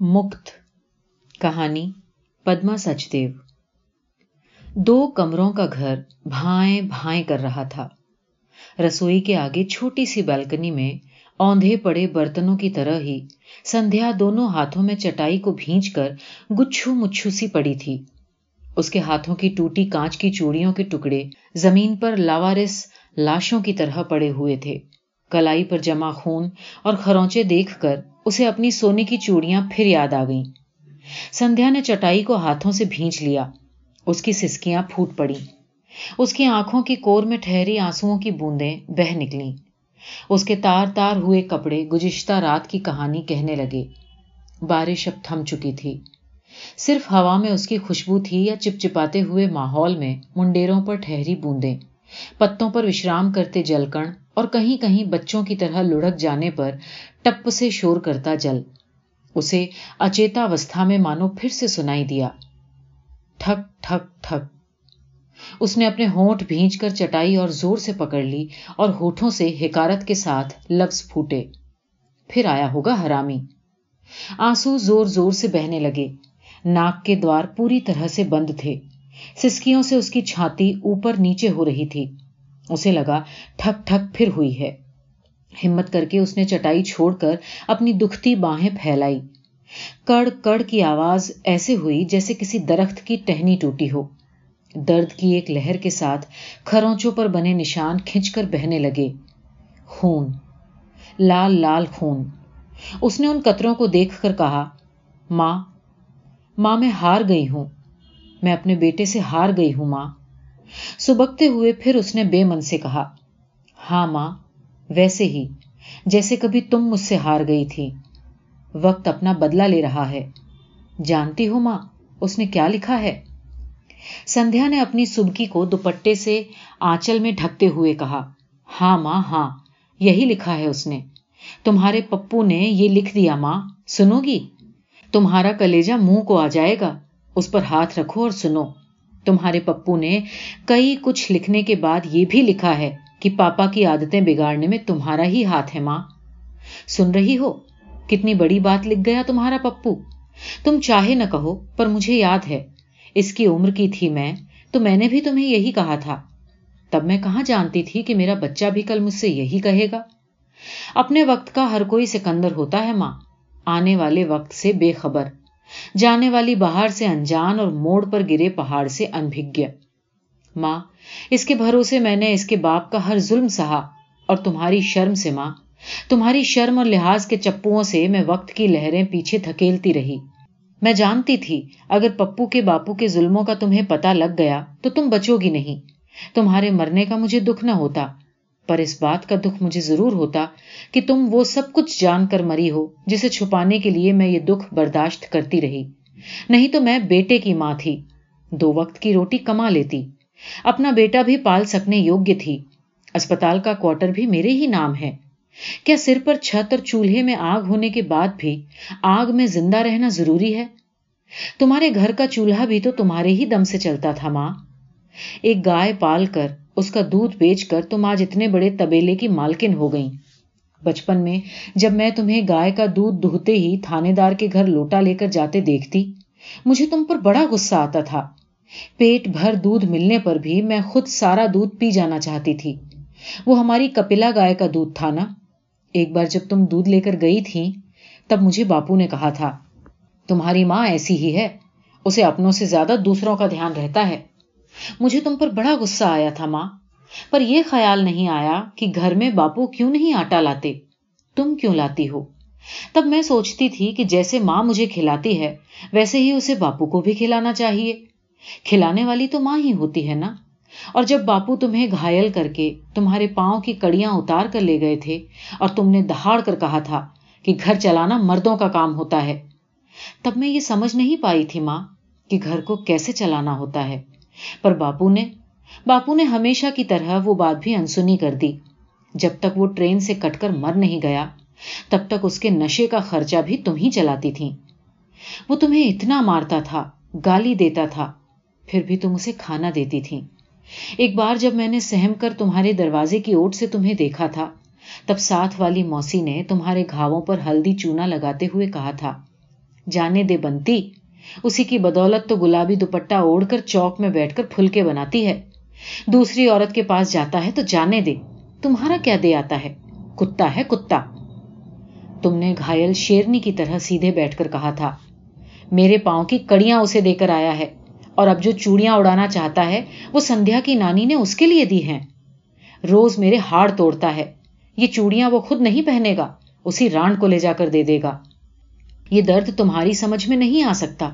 مکت کہانی پدما سچدیو۔ دو کمروں کا گھر بھائیں بھائیں کر رہا تھا۔ رسوئی کے آگے چھوٹی سی بالکنی میں اوندھے پڑے برتنوں کی طرح ہی سندھیا دونوں ہاتھوں میں چٹائی کو بھینچ کر گچھو مچھو سی پڑی تھی۔ اس کے ہاتھوں کی ٹوٹی کانچ کی چوڑیوں کے ٹکڑے زمین پر لاوارس لاشوں کی طرح پڑے ہوئے تھے۔ کلائی پر جمع خون اور کھرونچے دیکھ کر اسے اپنی سونے کی چوڑیاں پھر یاد آ گئیں۔ سندھیا نے چٹائی کو ہاتھوں سے بھینچ لیا۔ اس کی سسکیاں پھوٹ پڑی۔ اس کی آنکھوں کی کور میں ٹھہری آنسوؤں کی بوندیں بہ نکلیں۔ اس کے تار تار ہوئے کپڑے گزشتہ رات کی کہانی کہنے لگے۔ بارش اب تھم چکی تھی۔ صرف ہوا میں اس کی خوشبو تھی یا چپچپاتے ہوئے ماحول میں منڈیروں پر ٹھہری بوندیں۔ پتوں پر وشرام کرتے جلکن اور کہیں کہیں بچوں کی طرح لڑک جانے پر ٹپ سے شور کرتا جل۔ اسے اچیتاوستھا میں مانو پھر سے سنائی دیا۔ ٹھک ٹھک ٹھک۔ اس نے اپنے ہونٹ بھینچ کر چٹائی اور زور سے پکڑ لی اور ہوٹھوں سے ہکارت کے ساتھ لفظ پھوٹے۔ پھر آیا ہوگا ہرامی آنسو زور زور سے بہنے لگے۔ ناک کے دوار پوری طرح سے بند تھے۔ سسکیوں سے اس کی چھاتی اوپر نیچے ہو رہی تھی۔ اسے لگا، ٹھک ٹھک پھر ہوئی ہے۔ ہمت کر کے اس نے چٹائی چھوڑ کر اپنی دکھتی باہیں پھیلائی۔ کڑ کڑ کی آواز ایسے ہوئی جیسے کسی درخت کی ٹہنی ٹوٹی ہو۔ درد کی ایک لہر کے ساتھ کھرونچوں پر بنے نشان کھنچ کر بہنے لگے۔ خون۔ لال لال خون۔ اس نے ان قطروں کو دیکھ کر کہا، ماں ماں میں ہار گئی ہوں۔ میں اپنے بیٹے سے ہار گئی ہوں، ماں۔ سبکتے ہوئے پھر اس نے بے من سے کہا ہاں ماں، ویسے ہی، جیسے کبھی تم مجھ سے ہار گئی تھی۔ وقت اپنا بدلہ لے رہا ہے۔ جانتی ہو ماں، اس نے کیا لکھا ہے؟ سندھیا نے اپنی سبکی کو دوپٹے سے آنچل میں ڈھکتے ہوئے کہا ہاں ماں ہاں یہی لکھا ہے اس نے۔ تمہارے پپو نے یہ لکھ دیا ماں، سنو گی؟ تمہارا کلیجا منہ کو آ جائے گا، اس پر ہاتھ رکھو اور سنو۔ تمہارے پپو نے کئی کچھ لکھنے کے بعد یہ بھی لکھا ہے کہ پاپا کی عادتیں بگاڑنے میں تمہارا ہی ہاتھ ہے ماں۔ سن رہی ہو؟ کتنی بڑی بات لکھ گیا تمہارا پپو۔ تم چاہے نہ کہو، پر مجھے یاد ہے۔ اس کی عمر کی تھی میں، تو میں نے بھی تمہیں یہی کہا تھا۔ تب میں کہاں جانتی تھی کہ میرا بچہ بھی کل مجھ سے یہی کہے گا؟ اپنے وقت کا ہر کوئی سکندر ہوتا ہے ماں۔ آنے والے وقت سے بے خبر۔ جانے والی باہر سے انجان اور موڑ پر گرے پہاڑ سے انبھگیہ ماں، اس کے بھروسے میں نے اس کے باپ کا ہر ظلم سہا اور تمہاری شرم سے ماں، تمہاری شرم اور لحاظ کے چپوؤں سے میں وقت کی لہریں پیچھے تھکیلتی رہی۔ میں جانتی تھی، اگر پپو کے باپو کے ظلموں کا تمہیں پتا لگ گیا تو تم بچو گی نہیں۔ تمہارے مرنے کا مجھے دکھ نہ ہوتا۔ پر اس بات کا دکھ مجھے ضرور ہوتا کہ تم وہ سب کچھ جان کر مری ہو جسے چھپانے کے لیے میں یہ دکھ برداشت کرتی رہی۔ نہیں تو میں بیٹے کی ماں تھی۔ دو وقت کی روٹی کما لیتی۔ اپنا بیٹا بھی پال سکنے یوگیہ تھی۔ اسپتال کا کوارٹر بھی میرے ہی نام ہے۔ کیا سر پر چھت اور چولہے میں آگ ہونے کے بعد بھی آگ میں زندہ رہنا ضروری ہے؟ تمہارے گھر کا چولہا بھی تو تمہارے ہی دم سے چلتا تھا ماں۔ ایک گائے پال کر اس کا دودھ بیچ کر تم آج اتنے بڑے تبیلے کی مالکن ہو گئیں۔ بچپن میں جب میں تمہیں گائے کا دودھ دہتے ہی تھانے دار کے گھر لوٹا لے کر جاتے دیکھتی، مجھے تم پر بڑا غصہ آتا تھا۔ پیٹ بھر دودھ ملنے پر بھی میں خود سارا دودھ پی جانا چاہتی تھی۔ وہ ہماری کپلا گائے کا دودھ تھا نا؟ ایک بار جب تم دودھ لے کر گئی تھی تب مجھے باپو نے کہا تھا، تمہاری ماں ایسی ہی ہے، اسے اپنوں سے زیادہ دوسروں کا دھیان رہتا ہے۔ مجھے تم پر بڑا غصہ آیا تھا ماں۔ پر یہ خیال نہیں آیا کہ گھر میں باپو کیوں نہیں آٹا لاتے۔ تم کیوں لاتی ہو؟ تب میں سوچتی تھی کہ جیسے ماں مجھے کھلاتی ہے، ویسے ہی اسے باپو کو بھی کھلانا چاہیے۔ کھلانے والی تو ماں ہی ہوتی ہے نا۔ اور جب باپو تمہیں گھائل کر کے تمہارے پاؤں کی کڑیاں اتار کر لے گئے تھے اور تم نے دہاڑ کر کہا تھا کہ گھر چلانا مردوں کا کام ہوتا ہے۔ تب میں یہ سمجھ نہیں پائی تھی ماں کہ گھر کو کیسے چلانا ہوتا ہے۔ پر باپو نے باپو نے ہمیشہ کی طرح وہ بات بھی انسنی کر دی۔ جب تک وہ ٹرین سے کٹ کر مر نہیں گیا، تب تک اس کے نشے کا خرچہ بھی تم ہی چلاتی تھیں۔ وہ تمہیں اتنا مارتا تھا، گالی دیتا تھا، پھر بھی تم اسے کھانا دیتی تھی ایک بار جب میں نے سہم کر تمہارے دروازے کی اوٹ سے تمہیں دیکھا تھا، تب ساتھ والی موسی نے تمہارے گھاووں پر ہلدی چونا لگاتے ہوئے کہا تھا، جانے دے بنتی۔ اسی کی بدولت تو گلابی دوپٹہ اوڑھ کر چوک میں بیٹھ کر پھلکے بناتی ہے۔ دوسری عورت کے پاس جاتا ہے تو جانے دے۔ تمہارا کیا دے آتا ہے؟ کتا ہے کتا۔ تم نے گھائل شیرنی کی طرح سیدھے بیٹھ کر کہا تھا، میرے پاؤں کی کڑیاں اسے دے کر آیا ہے، اور اب جو چوڑیاں اڑانا چاہتا ہے، وہ سندھیا کی نانی نے اس کے لیے دی ہیں۔ روز میرے ہاڑ توڑتا ہے، یہ چوڑیاں وہ خود نہیں پہنے گا، اسی رانڈ کو لے جا کر دے دے گا۔ یہ درد تمہاری سمجھ میں نہیں آ سکتا۔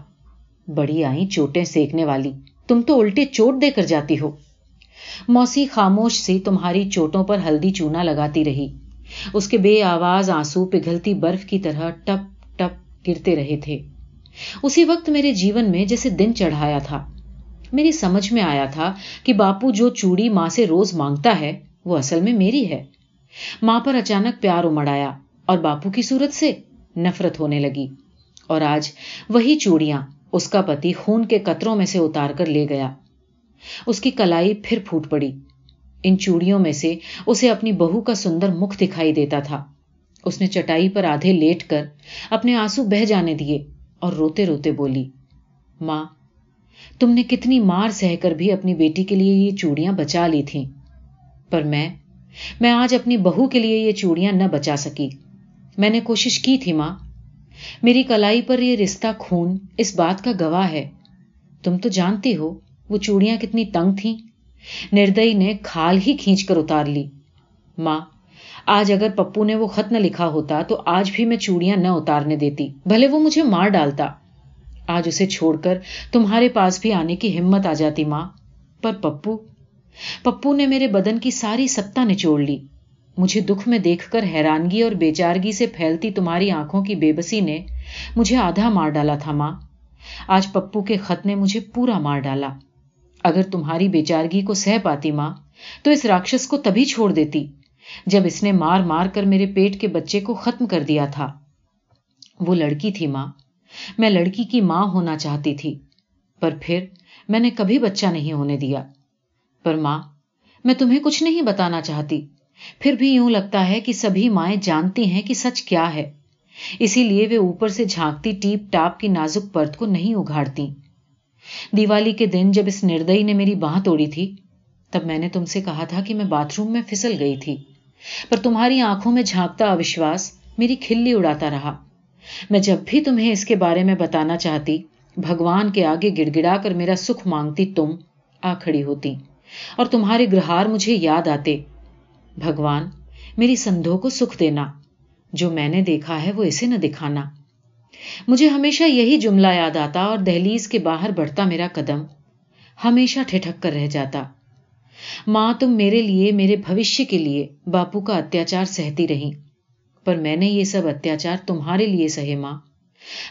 بڑی آئی چوٹیں سیکنے والی، تم تو الٹے چوٹ دے کر جاتی ہو۔ موسی خاموش سی تمہاری چوٹوں پر ہلدی چونا لگاتی رہی۔ اس کے بے آواز آنسو پگھلتی برف کی طرح ٹپ ٹپ گرتے رہے تھے۔ اسی وقت میرے جیون میں جیسے دن چڑھایا تھا۔ میری سمجھ میں آیا تھا کہ باپو جو چوڑی ماں سے روز مانگتا ہے، وہ اصل میں میری ہے۔ ماں پر اچانک پیار امڑ آیا اور باپو کی صورت سے نفرت ہونے لگی اور آج وہی چوڑیاں اس کا پتی خون کے قطروں میں سے اتار کر لے گیا۔ اس کی کلائی پھر پھوٹ پڑی۔ ان چوڑیوں میں سے اسے اپنی بہو کا سندر مکھ دکھائی دیتا تھا۔ اس نے چٹائی پر آدھے لیٹ کر اپنے آنسو بہ جانے دیے اور روتے روتے بولی، ماں، تم نے کتنی مار سہ کر بھی اپنی بیٹی کے لیے یہ چوڑیاں بچا لی تھیں، پر میں میں آج اپنی بہو کے لیے یہ چوڑیاں نہ بچا سکی۔ میں نے کوشش کی تھی ماں۔ میری کلائی پر یہ رشتہ خون اس بات کا گواہ ہے۔ تم تو جانتی ہو وہ چوڑیاں کتنی تنگ تھیں۔ نردئی نے کھال ہی کھینچ کر اتار لی۔ ماں، آج اگر پپو نے وہ خط نہ لکھا ہوتا تو آج بھی میں چوڑیاں نہ اتارنے دیتی۔ بھلے وہ مجھے مار ڈالتا۔ آج اسے چھوڑ کر تمہارے پاس بھی آنے کی ہمت آ جاتی ماں۔ پر پپو پپو نے میرے بدن کی ساری ستا نچوڑ لی۔ مجھے دکھ میں دیکھ کر حیرانگی اور بےچارگی سے پھیلتی تمہاری آنکھوں کی بے بسی نے مجھے آدھا مار ڈالا تھا، ماں۔ آج پپو کے خط نے مجھے پورا مار ڈالا۔ اگر تمہاری بےچارگی کو سہ پاتی، ماں، تو اس راکشس کو تبھی چھوڑ دیتی، جب اس نے مار مار کر میرے پیٹ کے بچے کو ختم کر دیا تھا۔ وہ لڑکی تھی، ماں۔ میں لڑکی کی ماں ہونا چاہتی تھی، پر پھر میں نے کبھی بچہ نہیں ہونے دیا۔ پر ماں، میں تمہیں کچھ نہیں بتانا چاہتی۔ پھر بھی یوں لگتا ہے کہ سبھی مائیں جانتی ہیں کہ سچ کیا ہے۔ اسی لیے وہ اوپر سے جھانکتی ٹیپ ٹاپ کی نازک پرت کو نہیں اگاڑتی دیوالی کے دن جب اس نردئی نے میری باہ توڑی تھی، تب میں نے تم سے کہا تھا کہ میں باتھ روم میں پھسل گئی تھی۔ پر تمہاری آنکھوں میں جھانکتا اوشواس میری کھلی اڑاتا رہا۔ میں جب بھی تمہیں اس کے بارے میں بتانا چاہتی، بھگوان کے آگے گڑ گڑا کر میرا سکھ مانگتی تم آ کھڑی ہوتی۔ اور تمہارے گرہار مجھے یاد آتے۔ بھگوان، میری سندھو کو سکھ دینا۔ جو میں نے دیکھا ہے وہ اسے نہ دکھانا۔ مجھے ہمیشہ یہی جملہ یاد آتا اور دہلیز کے باہر بڑھتا میرا قدم۔ ہمیشہ ٹھٹک کر رہ جاتا۔ ماں، تم میرے لیے، میرے بھوشیہ کے لیے باپو کا اتیاچار سہتی رہی پر میں نے یہ سب اتیاچار تمہارے لیے سہے ماں۔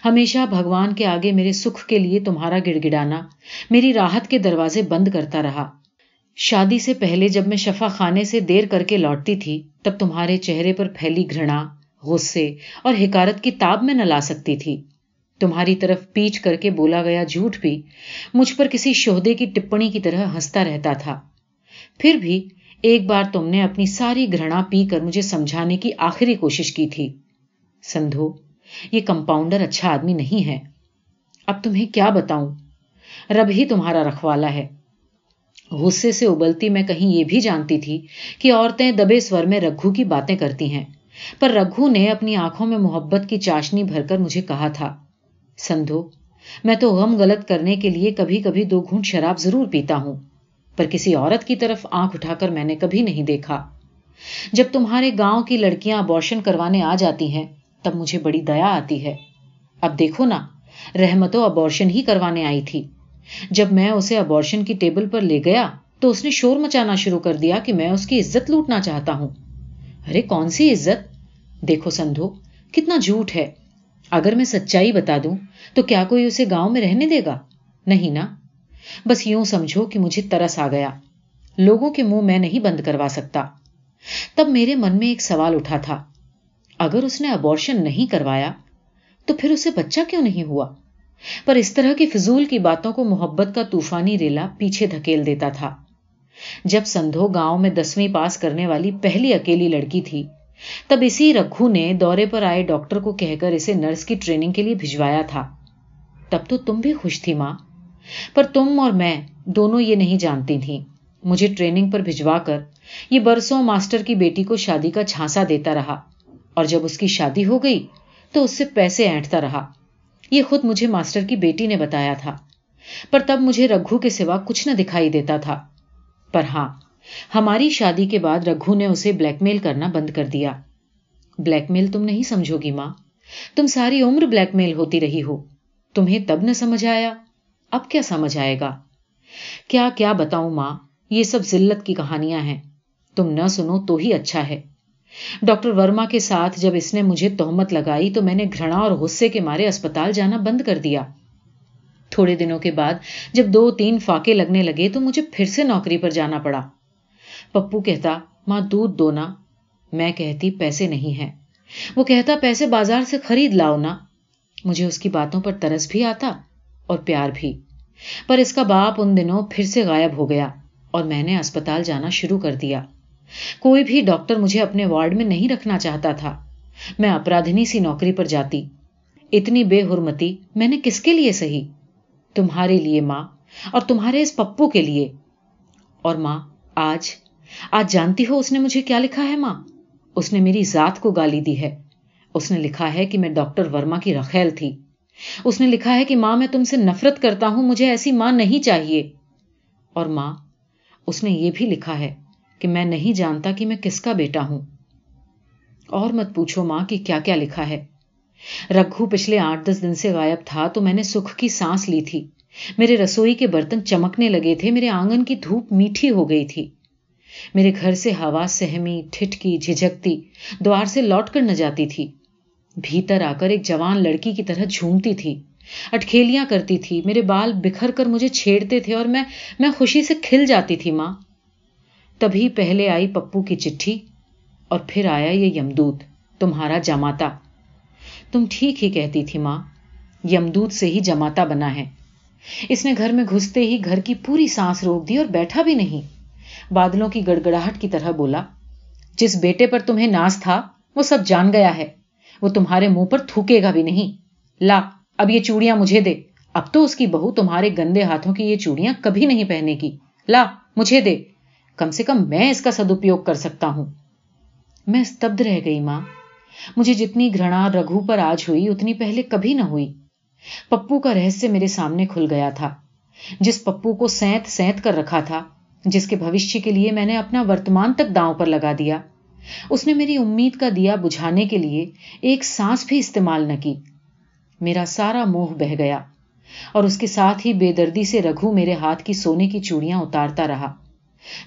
ہمیشہ بھگوان کے آگے میرے سکھ کے لیے تمہارا گڑ گڑانا، میری راحت کے دروازے بند کرتا رہا۔ شادی سے پہلے جب میں شفا خانے سے دیر کر کے لوٹتی تھی، تب تمہارے چہرے پر پھیلی گھرنا غصے اور حکارت کی تاب میں نہ لا سکتی تھی۔ تمہاری طرف پیچھ کر کے بولا گیا جھوٹ بھی مجھ پر کسی شہدے کی ٹپنی کی طرح ہنستا رہتا تھا۔ پھر بھی ایک بار تم نے اپنی ساری گھرنا پی کر مجھے سمجھانے کی آخری کوشش کی تھی۔ سندھو، یہ کمپاؤنڈر اچھا آدمی نہیں ہے۔ اب تمہیں کیا بتاؤں؟ رب ہی تمہارا رکھوالا ہے۔ غصے سے ابلتی میں کہیں یہ بھی جانتی تھی کہ عورتیں دبے سور میں رگھو کی باتیں کرتی ہیں۔ پر رگھو نے اپنی آنکھوں میں محبت کی چاشنی بھر کر مجھے کہا تھا، سندھو، میں تو غم غلط کرنے کے لیے کبھی کبھی دو گھونٹ شراب ضرور پیتا ہوں، پر کسی عورت کی طرف آنکھ اٹھا کر میں نے کبھی نہیں دیکھا۔ جب تمہارے گاؤں کی لڑکیاں ابورشن کروانے آ جاتی ہیں، تب مجھے بڑی دیا آتی ہے۔ اب دیکھو نا، رحمتوں ابورشن ہی کروانے آئی تھی۔ جب میں اسے ابورشن کی ٹیبل پر لے گیا تو اس نے شور مچانا شروع کر دیا کہ میں اس کی عزت لوٹنا چاہتا ہوں۔ ارے، کون سی عزت؟ دیکھو سندھو، کتنا جھوٹ ہے۔ اگر میں سچائی بتا دوں تو کیا کوئی اسے گاؤں میں رہنے دے گا؟ نہیں نا۔ بس یوں سمجھو کہ مجھے ترس آ گیا۔ لوگوں کے منہ میں نہیں بند کروا سکتا۔ تب میرے من میں ایک سوال اٹھا تھا۔ اگر اس نے ابورشن نہیں کروایا تو پھر اسے بچہ کیوں نہیں ہوا؟ پر اس طرح کی فضول کی باتوں کو محبت کا طوفانی ریلا پیچھے دھکیل دیتا تھا۔ جب سندھو گاؤں میں دسویں پاس کرنے والی پہلی اکیلی لڑکی تھی، تب اسی رکھو نے دورے پر آئے ڈاکٹر کو کہہ کر اسے نرس کی ٹریننگ کے لیے بھجوایا تھا۔ تب تو تم بھی خوش تھی ماں۔ پر تم اور میں دونوں یہ نہیں جانتی تھیں۔ مجھے ٹریننگ پر بھجوا کر یہ برسوں ماسٹر کی بیٹی کو شادی کا چھانسا دیتا رہا۔ اور جب اس کی شادی ہو گئی تو اس سے پیسے اینٹتا رہا۔ یہ خود مجھے ماسٹر کی بیٹی نے بتایا تھا، پر تب مجھے رگھو کے سوا کچھ نہ دکھائی دیتا تھا۔ پر ہاں ہماری شادی کے بعد رگھو نے اسے بلیک میل کرنا بند کر دیا۔ بلیک میل تم نہیں سمجھو گی ماں۔ تم ساری عمر بلیک میل ہوتی رہی ہو۔ تمہیں تب نہ سمجھ آیا؟ اب کیا سمجھ آئے گا؟ کیا کیا بتاؤں ماں، یہ سب ذلت کی کہانیاں ہیں۔ تم نہ سنو تو ہی اچھا ہے۔ ڈاکٹر ورما کے ساتھ جب اس نے مجھے تہمت لگائی تو میں نے گھڑا اور غصے کے مارے اسپتال جانا بند کر دیا۔ تھوڑے دنوں کے بعد جب دو تین فاقے لگنے لگے تو مجھے پھر سے نوکری پر جانا پڑا۔ پپو کہتا، ماں، دودھ دو نا۔ میں کہتی، پیسے نہیں ہیں۔ وہ کہتا، پیسے بازار سے خرید لاؤ نا۔ مجھے اس کی باتوں پر ترس بھی آتا اور پیار بھی۔ پر اس کا باپ ان دنوں پھر سے غائب ہو گیا اور میں نے اسپتال جانا شروع کر دیا۔ کوئی بھی ڈاکٹر مجھے اپنے وارڈ میں نہیں رکھنا چاہتا تھا۔ میں اپرادھنی سی نوکری پر جاتی۔ اتنی بے حرمتی میں نے کس کے لیے سہی؟ تمہارے لیے ماں اور تمہارے اس پپو کے لیے۔ اور ماں، آج آج جانتی ہو اس نے مجھے کیا لکھا ہے ماں؟ اس نے میری ذات کو گالی دی ہے۔ اس نے لکھا ہے کہ میں ڈاکٹر ورما کی رخیل تھی۔ اس نے لکھا ہے کہ ماں، میں تم سے نفرت کرتا ہوں، مجھے ایسی ماں نہیں چاہیے۔ اور ماں، اس نے یہ بھی لکھا ہے کہ میں نہیں جانتا کہ میں کس کا بیٹا ہوں۔ اور مت پوچھو ماں کہ کیا کیا لکھا ہے۔ رگھو پچھلے آٹھ دس دن سے غائب تھا تو میں نے سکھ کی سانس لی تھی۔ میرے رسوئی کے برتن چمکنے لگے تھے، میرے آنگن کی دھوپ میٹھی ہو گئی تھی۔ میرے گھر سے ہوا سہمی، ٹھٹکی جھجکتی دوار سے لوٹ کر نہ جاتی تھی۔ بھیتر آ کر ایک جوان لڑکی کی طرح جھومتی تھی۔ اٹکھیلیاں کرتی تھی۔ میرے بال بکھر کر مجھے چھیڑتے تھے اور میں میں خوشی سے کھل جاتی تھی ماں۔ تبھی پہلے آئی پپو کی چٹھی اور پھر آیا یہ یمدوت تمہارا جماتا۔ تم ٹھیک ہی کہتی تھی ماں یمدوت سے ہی جماتا بنا ہے۔ اس نے گھر میں گھستے ہی گھر کی پوری سانس روک دی اور بیٹھا بھی نہیں۔ بادلوں کی گڑگڑاہٹ کی طرح بولا، جس بیٹے پر تمہیں ناز تھا، وہ سب جان گیا ہے۔ وہ تمہارے منہ پر تھوکے گا بھی نہیں۔ لا، اب یہ چوڑیاں مجھے دے۔ اب تو اس کی بہو تمہارے گندے ہاتھوں کی یہ چوڑیاں کبھی نہیں پہنے کی لا، مجھے دے۔ کم سے کم میں اس کا سدپیوگ کر سکتا ہوں۔ میں استبد رہ گئی ماں۔ مجھے جتنی گھڑا رگھو پر آج ہوئی، اتنی پہلے کبھی نہ ہوئی۔ پپو کا رہسیہ میرے سامنے کھل گیا تھا۔ جس پپو کو سینت سینت کر رکھا تھا، جس کے بھوشیہ کے لیے میں نے اپنا ورتمان تک داؤں پر لگا دیا۔ اس نے میری امید کا دیا بجھانے کے لیے ایک سانس بھی استعمال نہ کی۔ میرا سارا موہ بہ گیا اور اس کے ساتھ ہی بے دردی سے رگھو میرے ہاتھ کی سونے کی چوڑیاں اتارتا رہا۔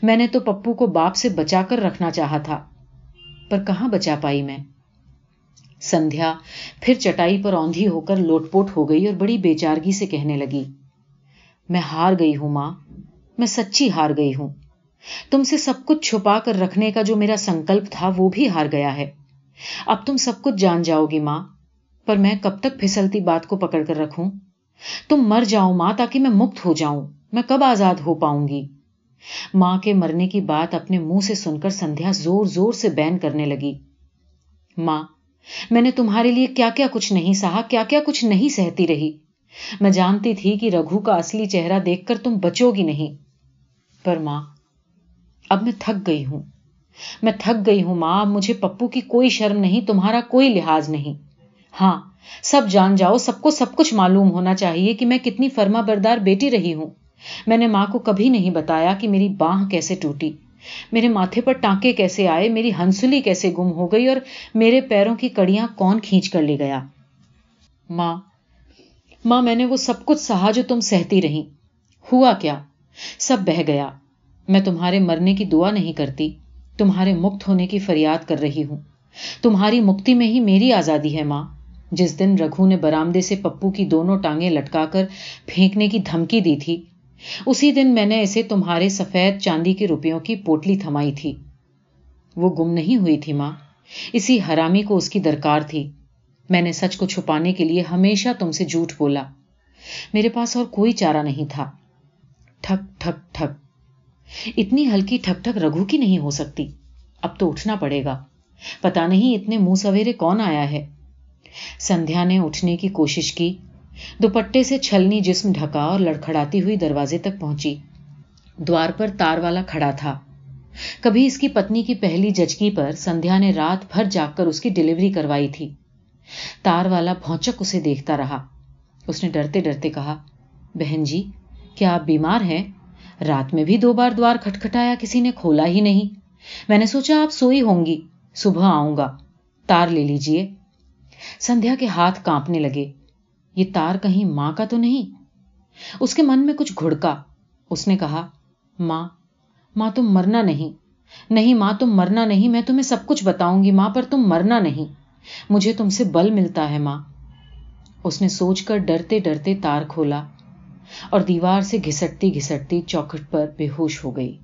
میں نے تو پپو کو باپ سے بچا کر رکھنا چاہا تھا، پر کہاں بچا پائی میں؟ سندھیا پھر چٹائی پر اوندھی ہو کر لوٹ پوٹ ہو گئی اور بڑی بےچارگی سے کہنے لگی، میں ہار گئی ہوں ماں، میں سچی ہار گئی ہوں۔ تم سے سب کچھ چھپا کر رکھنے کا جو میرا سنکلپ تھا وہ بھی ہار گیا ہے۔ اب تم سب کچھ جان جاؤ گی ماں، پر میں کب تک پھسلتی بات کو پکڑ کر رکھوں؟ تم مر جاؤ ماں تاکہ میں مکت ہو جاؤں، میں کب آزاد ہو پاؤں گی؟ ماں کے مرنے کی بات اپنے منہ سے سن کر سندھیا زور زور سے بین کرنے لگی۔ ماں، میں نے تمہارے لیے کیا کیا کچھ نہیں سہا، کیا کیا کچھ نہیں سہتی رہی۔ میں جانتی تھی کہ رگھو کا اصلی چہرہ دیکھ کر تم بچو گی نہیں۔ پر ماں، اب میں تھک گئی ہوں۔ میں تھک گئی ہوں ماں، اب مجھے پپو کی کوئی شرم نہیں، تمہارا کوئی لحاظ نہیں۔ ہاں سب جان جاؤ، سب کو سب کچھ معلوم ہونا چاہیے کہ میں کتنی فرما بردار بیٹی رہی ہوں۔ میں نے ماں کو کبھی نہیں بتایا کہ میری باہ کیسے ٹوٹی۔ میرے ماتھے پر ٹانکے کیسے آئے، میری ہنسلی کیسے گم ہو گئی اور میرے پیروں کی کڑیاں کون کھینچ کر لے گیا۔ ماں ماں، میں نے وہ سب کچھ سہا جو تم سہتی رہی۔ ہوا کیا؟ سب بہ گیا۔ میں تمہارے مرنے کی دعا نہیں کرتی، تمہارے مکت ہونے کی فریاد کر رہی ہوں۔ تمہاری مکتی میں ہی میری آزادی ہے ماں۔ جس دن رگھو نے برامدے سے پپو کی دونوں ٹانگیں لٹکا کر پھینکنے کی دھمکی دی تھی اسی دن میں نے اسے تمہارے سفید چاندی کے روپیوں کی پوٹلی تھمائی تھی۔ وہ گم نہیں ہوئی تھی ماں۔ اسی حرامی کو اس کی درکار تھی۔ میں نے سچ کو چھپانے کے لیے ہمیشہ تم سے جھوٹ بولا۔ میرے پاس اور کوئی چارہ نہیں تھا۔ ٹھک ٹھک ٹھک۔ اتنی ہلکی ٹھک ٹھک رگو کی نہیں ہو سکتی۔ اب تو اٹھنا پڑے گا۔ پتا نہیں اتنے منہ سویرے کون آیا ہے۔ سندھیا نے اٹھنے کی کوشش کی۔ دوپٹے سے چھلنی جسم ڈھکا اور لڑکھڑاتی ہوئی دروازے تک پہنچی۔ دوار پر تار والا کھڑا تھا۔ کبھی اس کی پتنی کی پہلی جچکی پر سندھیا نے رات بھر جاگ کر اس کی ڈلیوری کروائی تھی۔ تار والا پہنچک اسے دیکھتا رہا۔ اس نے ڈرتے ڈرتے کہا، بہن جی کیا آپ بیمار ہیں؟ رات میں بھی دو بار دوار کھٹکھٹایا، کسی نے کھولا ہی نہیں۔ میں نے سوچا آپ سوئی ہوں گی، صبح آؤں گا۔ تار لے لیجیے سندھیا کے ہاتھ کانپنے لگے۔ یہ تار کہیں ماں کا تو نہیں؟ اس کے من میں کچھ گھڑکا۔ اس نے کہا، ماں ماں تم مرنا نہیں۔ نہیں ماں، تم مرنا نہیں، میں تمہیں سب کچھ بتاؤں گی، ماں، پر تم مرنا نہیں۔ مجھے تم سے بل ملتا ہے، ماں۔ اس نے سوچ کر ڈرتے ڈرتے تار کھولا اور دیوار سے گھسٹتی گھسٹتی چوکھٹ پر بے ہوش ہو گئی۔